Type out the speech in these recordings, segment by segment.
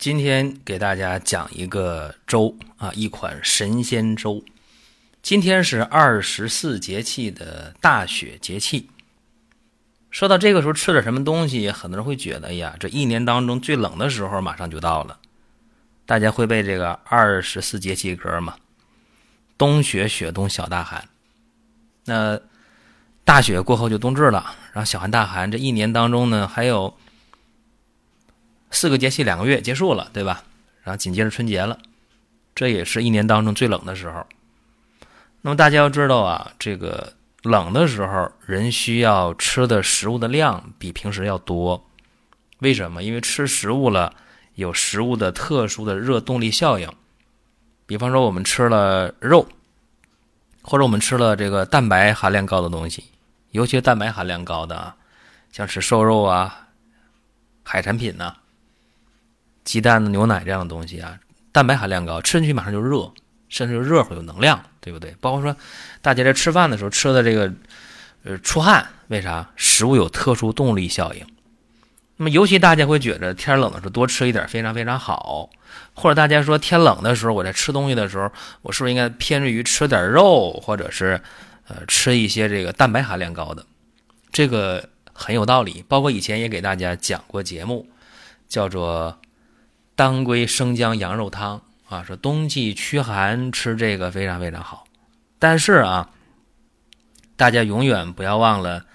今天给大家讲一个粥啊，一款神仙粥。今天是二十四节气的大雪节气。说到这个时候吃点什么东西，很多人会觉得，哎呀，这一年当中最冷的时候马上就到了。大家会背这个二十四节气歌吗？冬雪雪冬小大寒。那大雪过后就冬至了，然后小寒大寒，这一年当中呢还有。四个节气两个月结束了，对吧？然后紧接着春节了，这也是一年当中最冷的时候。那么大家要知道啊，这个冷的时候，人需要吃的食物的量比平时要多。为什么？因为吃食物了，有食物的特殊的热动力效应。比方说，我们吃了肉，或者我们吃了这个蛋白含量高的东西，尤其是蛋白含量高的啊，像吃瘦肉啊、海产品呢。鸡蛋、牛奶这样的东西啊，蛋白含量高，吃进去马上就热，甚至就热乎有能量，对不对？包括说，大家在吃饭的时候吃的这个，呃，出汗，为啥？食物有特殊动力效应。那么，尤其大家会觉得天冷的时候多吃一点非常非常好，或者大家说天冷的时候我在吃东西的时候，我是不是应该偏于吃点肉，或者是呃吃一些这个蛋白含量高的？这个很有道理。包括以前也给大家讲过节目，叫做。当归生姜羊肉汤啊，说冬季驱寒吃这个非常非常好。但是啊，大家永远不要忘了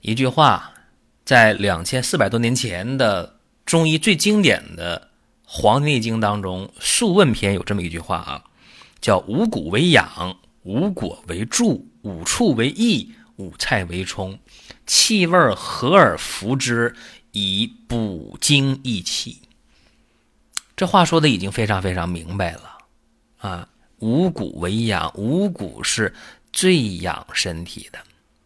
一句话，在两千四百多年前的中医最经典的《黄帝内经》当中，《素问篇》有这么一句话啊，叫“五谷为养，五果为助，五畜为益，五菜为充，气味和而服之，以补精益气。”这话说的已经非常非常明白了，啊，五谷为养，五谷是最养身体的，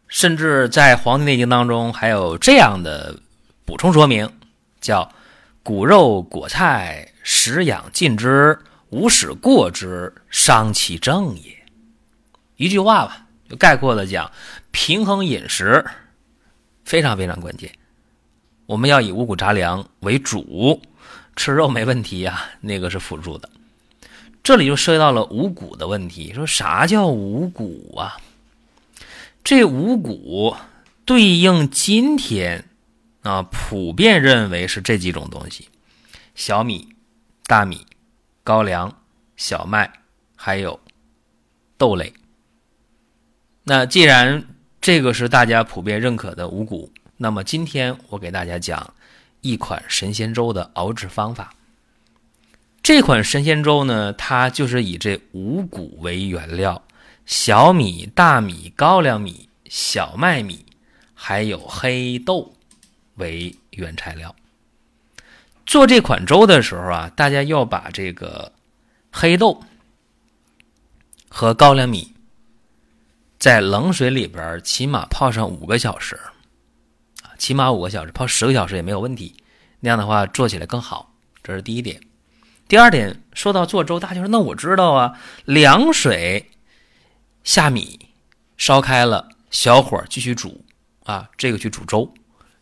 甚至在《黄帝内经》当中还有这样的补充说明，叫“谷肉果菜，食养尽之，无使过之，伤其正也”。一句话吧，就概括的讲，平衡饮食非常非常关键，我们要以五谷杂粮为主。吃肉没问题呀，那个是辅助的。这里就涉及到了五谷的问题。说啥叫五谷啊？这五谷对应今天啊，普遍认为是这几种东西：小米、大米、高粱、小麦，还有豆类。那既然这个是大家普遍认可的五谷，那么今天我给大家讲。一款神仙粥的熬制方法。这款神仙粥呢，它就是以这五谷为原料：小米、大米、高粱米、小麦米，还有黑豆为原材料。做这款粥的时候啊，大家要把这个黑豆和高粱米在冷水里边起码泡上五个小时。起码五个小时，泡十个小时也没有问题。那样的话做起来更好，这是第一点。第二点，说到做粥，大家说那我知道啊，凉水下米，烧开了，小火继续煮啊，这个去煮粥，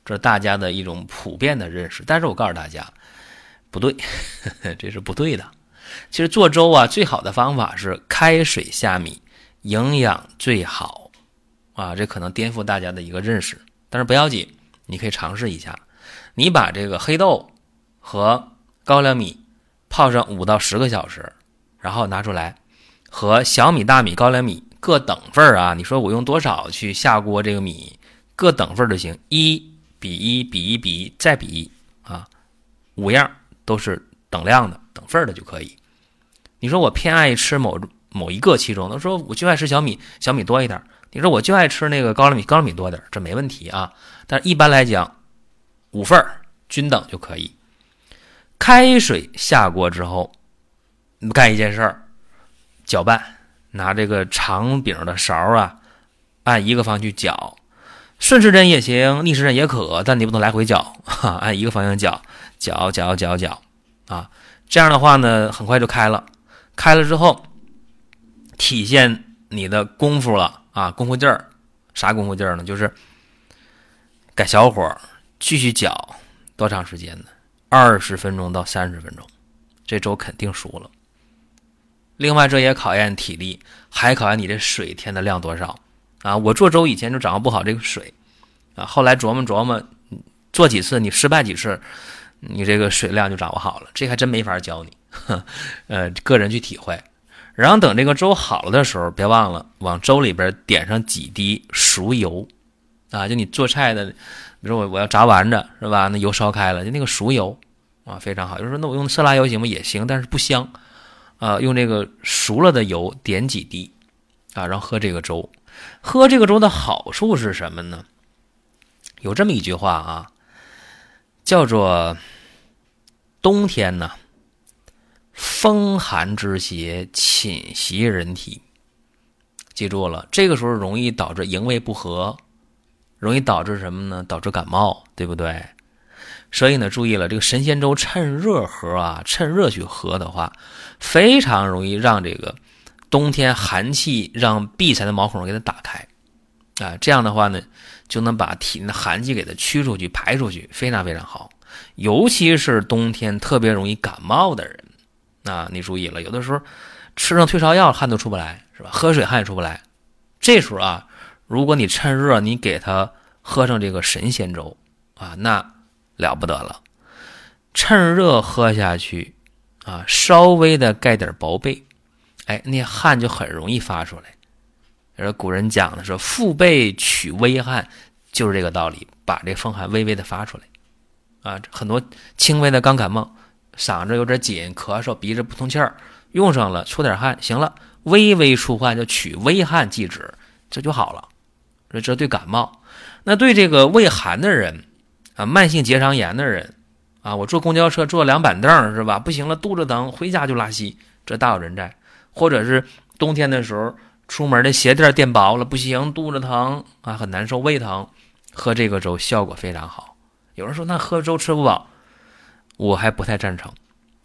这是大家的一种普遍的认识。但是我告诉大家，不对，这是不对的。其实做粥啊，最好的方法是开水下米，营养最好啊。这可能颠覆大家的一个认识，但是不要紧。你可以尝试一下，你把这个黑豆和高粱米泡上五到十个小时，然后拿出来和小米、大米、高粱米各等份啊。你说我用多少去下锅？这个米各等份就行，一比一比一比一再比一啊，五样都是等量的等份的就可以。你说我偏爱吃某某一个其中，他说我就爱吃小米，小米多一点。你说我就爱吃那个高粱米，高粱米多点，这没问题啊。但是一般来讲，五份，均等就可以。开水下锅之后，干一件事儿，搅拌，拿这个长柄的勺啊，按一个方向去搅，顺时针也行，逆时针也可，但你不能来回搅，哈，按一个方向搅，搅搅搅搅，啊，这样的话呢，很快就开了。开了之后，体现你的功夫了啊，功夫劲儿，啥功夫劲儿呢？就是改小火继续搅，多长时间呢？二十分钟到三十分钟，这粥肯定熟了。另外，这也考验体力，还考验你这水添的量多少啊！我做粥以前就掌握不好这个水啊，后来琢磨琢磨，做几次你失败几次，你这个水量就掌握好了。这还真没法教你，呃，个人去体会。然后等这个粥好了的时候，别忘了往粥里边点上几滴熟油啊！就你做菜的。比如说我我要炸丸子是吧？那油烧开了，就那个熟油啊，非常好。有人说那我用色拉油行吗？也行，但是不香啊。用这个熟了的油点几滴啊，然后喝这个粥。喝这个粥的好处是什么呢？有这么一句话啊，叫做冬天呢，风寒之邪侵袭人体。记住了，这个时候容易导致营卫不和。容易导致什么呢？导致感冒，对不对？所以呢，注意了，这个神仙粥趁热喝啊，趁热去喝的话，非常容易让这个冬天寒气让闭塞的毛孔给它打开啊。这样的话呢，就能把体内的寒气给它驱出去、排出去，非常非常好。尤其是冬天特别容易感冒的人啊，你注意了，有的时候吃上退烧药汗都出不来，是吧？喝水汗也出不来，这时候啊。如果你趁热，你给他喝上这个神仙粥啊，那了不得了。趁热喝下去啊，稍微的盖点薄被，哎，那汗就很容易发出来。而古人讲的说“腹背取微汗”，就是这个道理，把这风寒微微的发出来啊。很多轻微的刚感冒，嗓子有点紧，咳嗽，鼻子不通气儿，用上了出点汗，行了，微微出汗就取微汗即止，这就好了。这这对感冒，那对这个胃寒的人啊，慢性结肠炎的人啊，我坐公交车坐凉板凳是吧？不行了，肚子疼，回家就拉稀，这大有人在。或者是冬天的时候出门的鞋垫垫薄了，不行，肚子疼啊，很难受，胃疼，喝这个粥效果非常好。有人说那喝粥吃不饱，我还不太赞成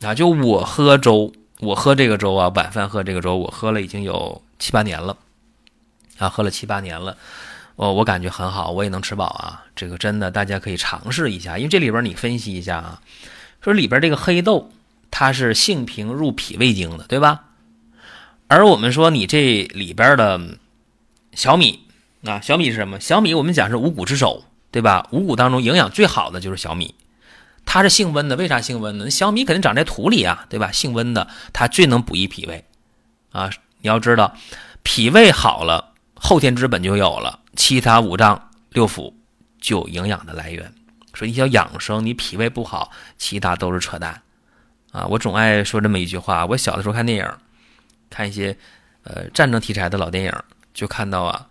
啊。就我喝粥，我喝这个粥啊，晚饭喝这个粥，我喝了已经有七八年了啊，喝了七八年了。我我感觉很好，我也能吃饱啊！这个真的，大家可以尝试一下，因为这里边你分析一下啊，说里边这个黑豆它是性平入脾胃经的，对吧？而我们说你这里边的小米啊，小米是什么？小米我们讲是五谷之首，对吧？五谷当中营养最好的就是小米，它是性温的，为啥性温呢？小米肯定长在土里啊，对吧？性温的，它最能补益脾胃啊！你要知道，脾胃好了。后天之本就有了，其他五脏六腑就有营养的来源。所以你想养生，你脾胃不好，其他都是扯淡啊！我总爱说这么一句话。我小的时候看电影，看一些呃战争题材的老电影，就看到啊，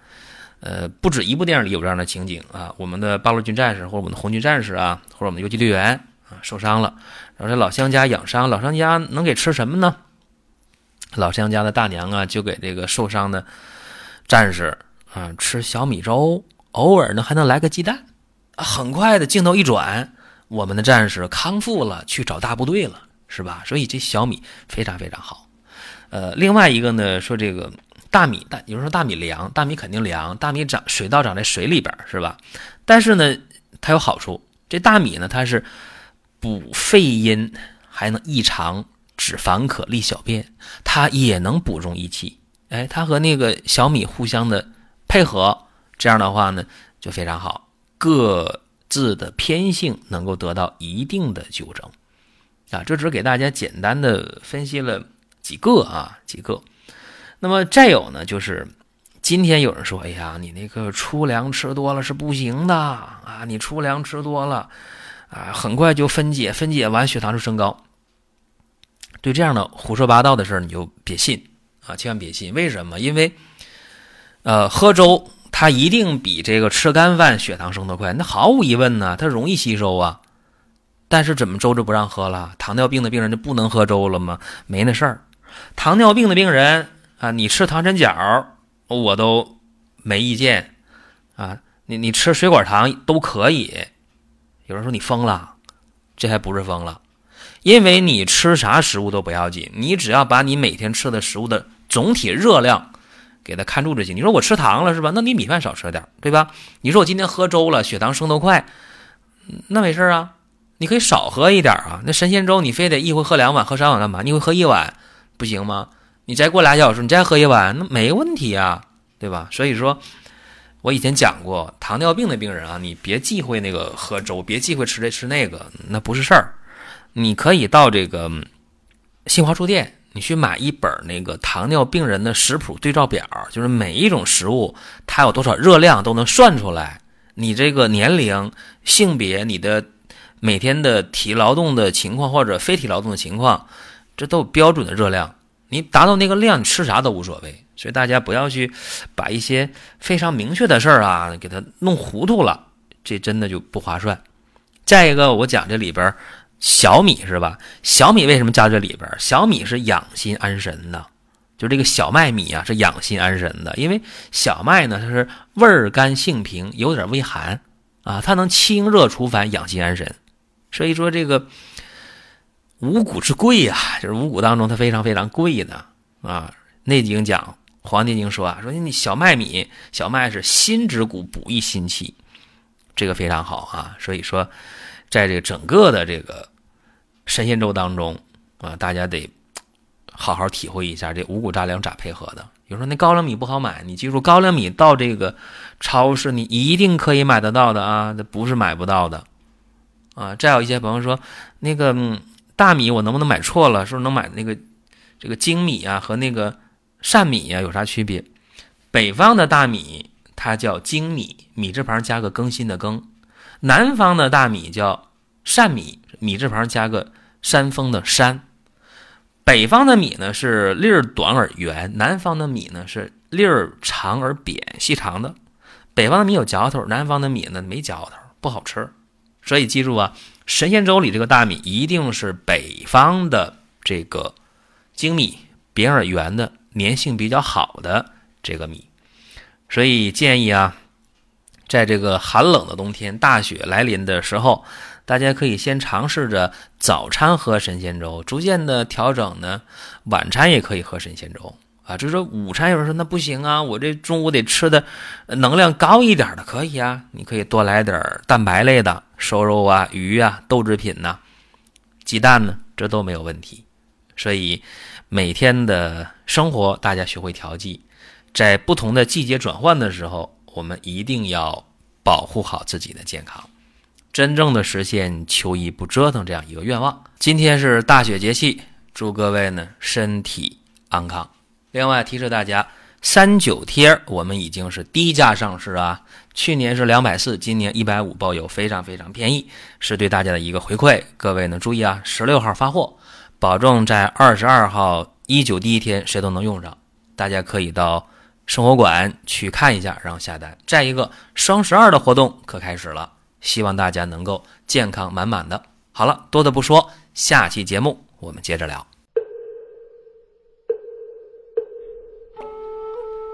呃不止一部电影里有这样的情景啊。我们的八路军战士或者我们的红军战士啊，或者我们的游击队员啊受伤了，然后这老乡家养伤，老乡家能给吃什么呢？老乡家的大娘啊，就给这个受伤的。战士啊，吃小米粥，偶尔呢还能来个鸡蛋，很快的镜头一转，我们的战士康复了，去找大部队了，是吧？所以这小米非常非常好。呃，另外一个呢，说这个大米，大有人说大米凉，大米肯定凉，大米长水稻长在水里边，是吧？但是呢，它有好处，这大米呢，它是补肺阴，还能益肠，止烦渴，利小便，它也能补中益气。哎，它和那个小米互相的配合，这样的话呢就非常好，各自的偏性能够得到一定的纠正啊。这只给大家简单的分析了几个啊几个。那么再有呢，就是今天有人说，哎呀，你那个粗粮吃多了是不行的啊，你粗粮吃多了啊，很快就分解，分解完血糖就升高。对这样的胡说八道的事，你就别信。啊，千万别信！为什么？因为，呃，喝粥它一定比这个吃干饭血糖升得快，那毫无疑问呢，它容易吸收啊。但是怎么粥就不让喝了？糖尿病的病人就不能喝粥了吗？没那事儿。糖尿病的病人啊，你吃糖针角我都没意见啊。你你吃水果糖都可以。有人说你疯了，这还不是疯了，因为你吃啥食物都不要紧，你只要把你每天吃的食物的总体热量给它看住就行。你说我吃糖了是吧？那你米饭少吃点，对吧？你说我今天喝粥了，血糖升得快，那没事啊。你可以少喝一点啊，那神仙粥你非得一回喝两碗，喝三碗干嘛？你会喝一碗不行吗？你再过俩小时，你再喝一碗，那没问题啊，对吧？所以说，我以前讲过，糖尿病的病人啊，你别忌讳那个喝粥，别忌讳吃这吃那个，那不是事儿。你可以到这个新华书店，你去买一本那个糖尿病人的食谱对照表，就是每一种食物它有多少热量都能算出来，你这个年龄、性别、你的。每天的体劳动的情况或者非体劳动的情况，这都有标准的热量。你达到那个量，你吃啥都无所谓。所以大家不要去把一些非常明确的事儿啊，给它弄糊涂了，这真的就不划算。再一个，我讲这里边小米是吧？小米为什么加这里边？小米是养心安神的，就这个小麦米啊是养心安神的，因为小麦呢它是味甘性平，有点微寒啊，它能清热除烦，养心安神。所以说这个五谷之贵呀，就是五谷当中它非常非常贵的啊。《内经》讲，《黄帝经》说啊，说你小麦米、小麦是心之谷，补益心气，这个非常好啊。所以说，在这个整个的这个神仙粥当中啊，大家得好好体会一下这五谷杂粮咋配合的。有时候那高粱米不好买，你记住，高粱米到这个超市你一定可以买得到的啊，这不是买不到的。啊，再有一些朋友说，那个大米我能不能买错了？是不是能买那个这个精米啊和那个善米啊有啥区别？北方的大米它叫精米，米字旁加个更新的更；南方的大米叫善米，米字旁加个山峰的山。北方的米呢是粒儿短而圆，南方的米呢是粒儿长而扁，细长的。北方的米有嚼头，南方的米呢没嚼头，不好吃。所以记住啊，神仙粥里这个大米一定是北方的这个精米，扁而圆的，粘性比较好的这个米。所以建议啊，在这个寒冷的冬天，大雪来临的时候，大家可以先尝试着早餐喝神仙粥，逐渐的调整呢，晚餐也可以喝神仙粥。啊，就是说午餐有人说那不行啊，我这中午得吃的能量高一点的，可以啊，你可以多来点蛋白类的，瘦肉啊、鱼啊、豆制品呐、鸡蛋呢，这都没有问题。所以每天的生活大家学会调剂，在不同的季节转换的时候，我们一定要保护好自己的健康，真正的实现秋衣不折腾这样一个愿望。今天是大雪节气，祝各位呢身体安康。另外提示大家，三九贴我们已经是低价上市啊，去年是两百四，今年一百五包邮，非常非常便宜，是对大家的一个回馈。各位呢注意啊，十六号发货，保证在二十二号一九第一天谁都能用上。大家可以到生活馆去看一下，然后下单。再一个，双十二的活动可开始了，希望大家能够健康满满的。好了，多的不说，下期节目我们接着聊。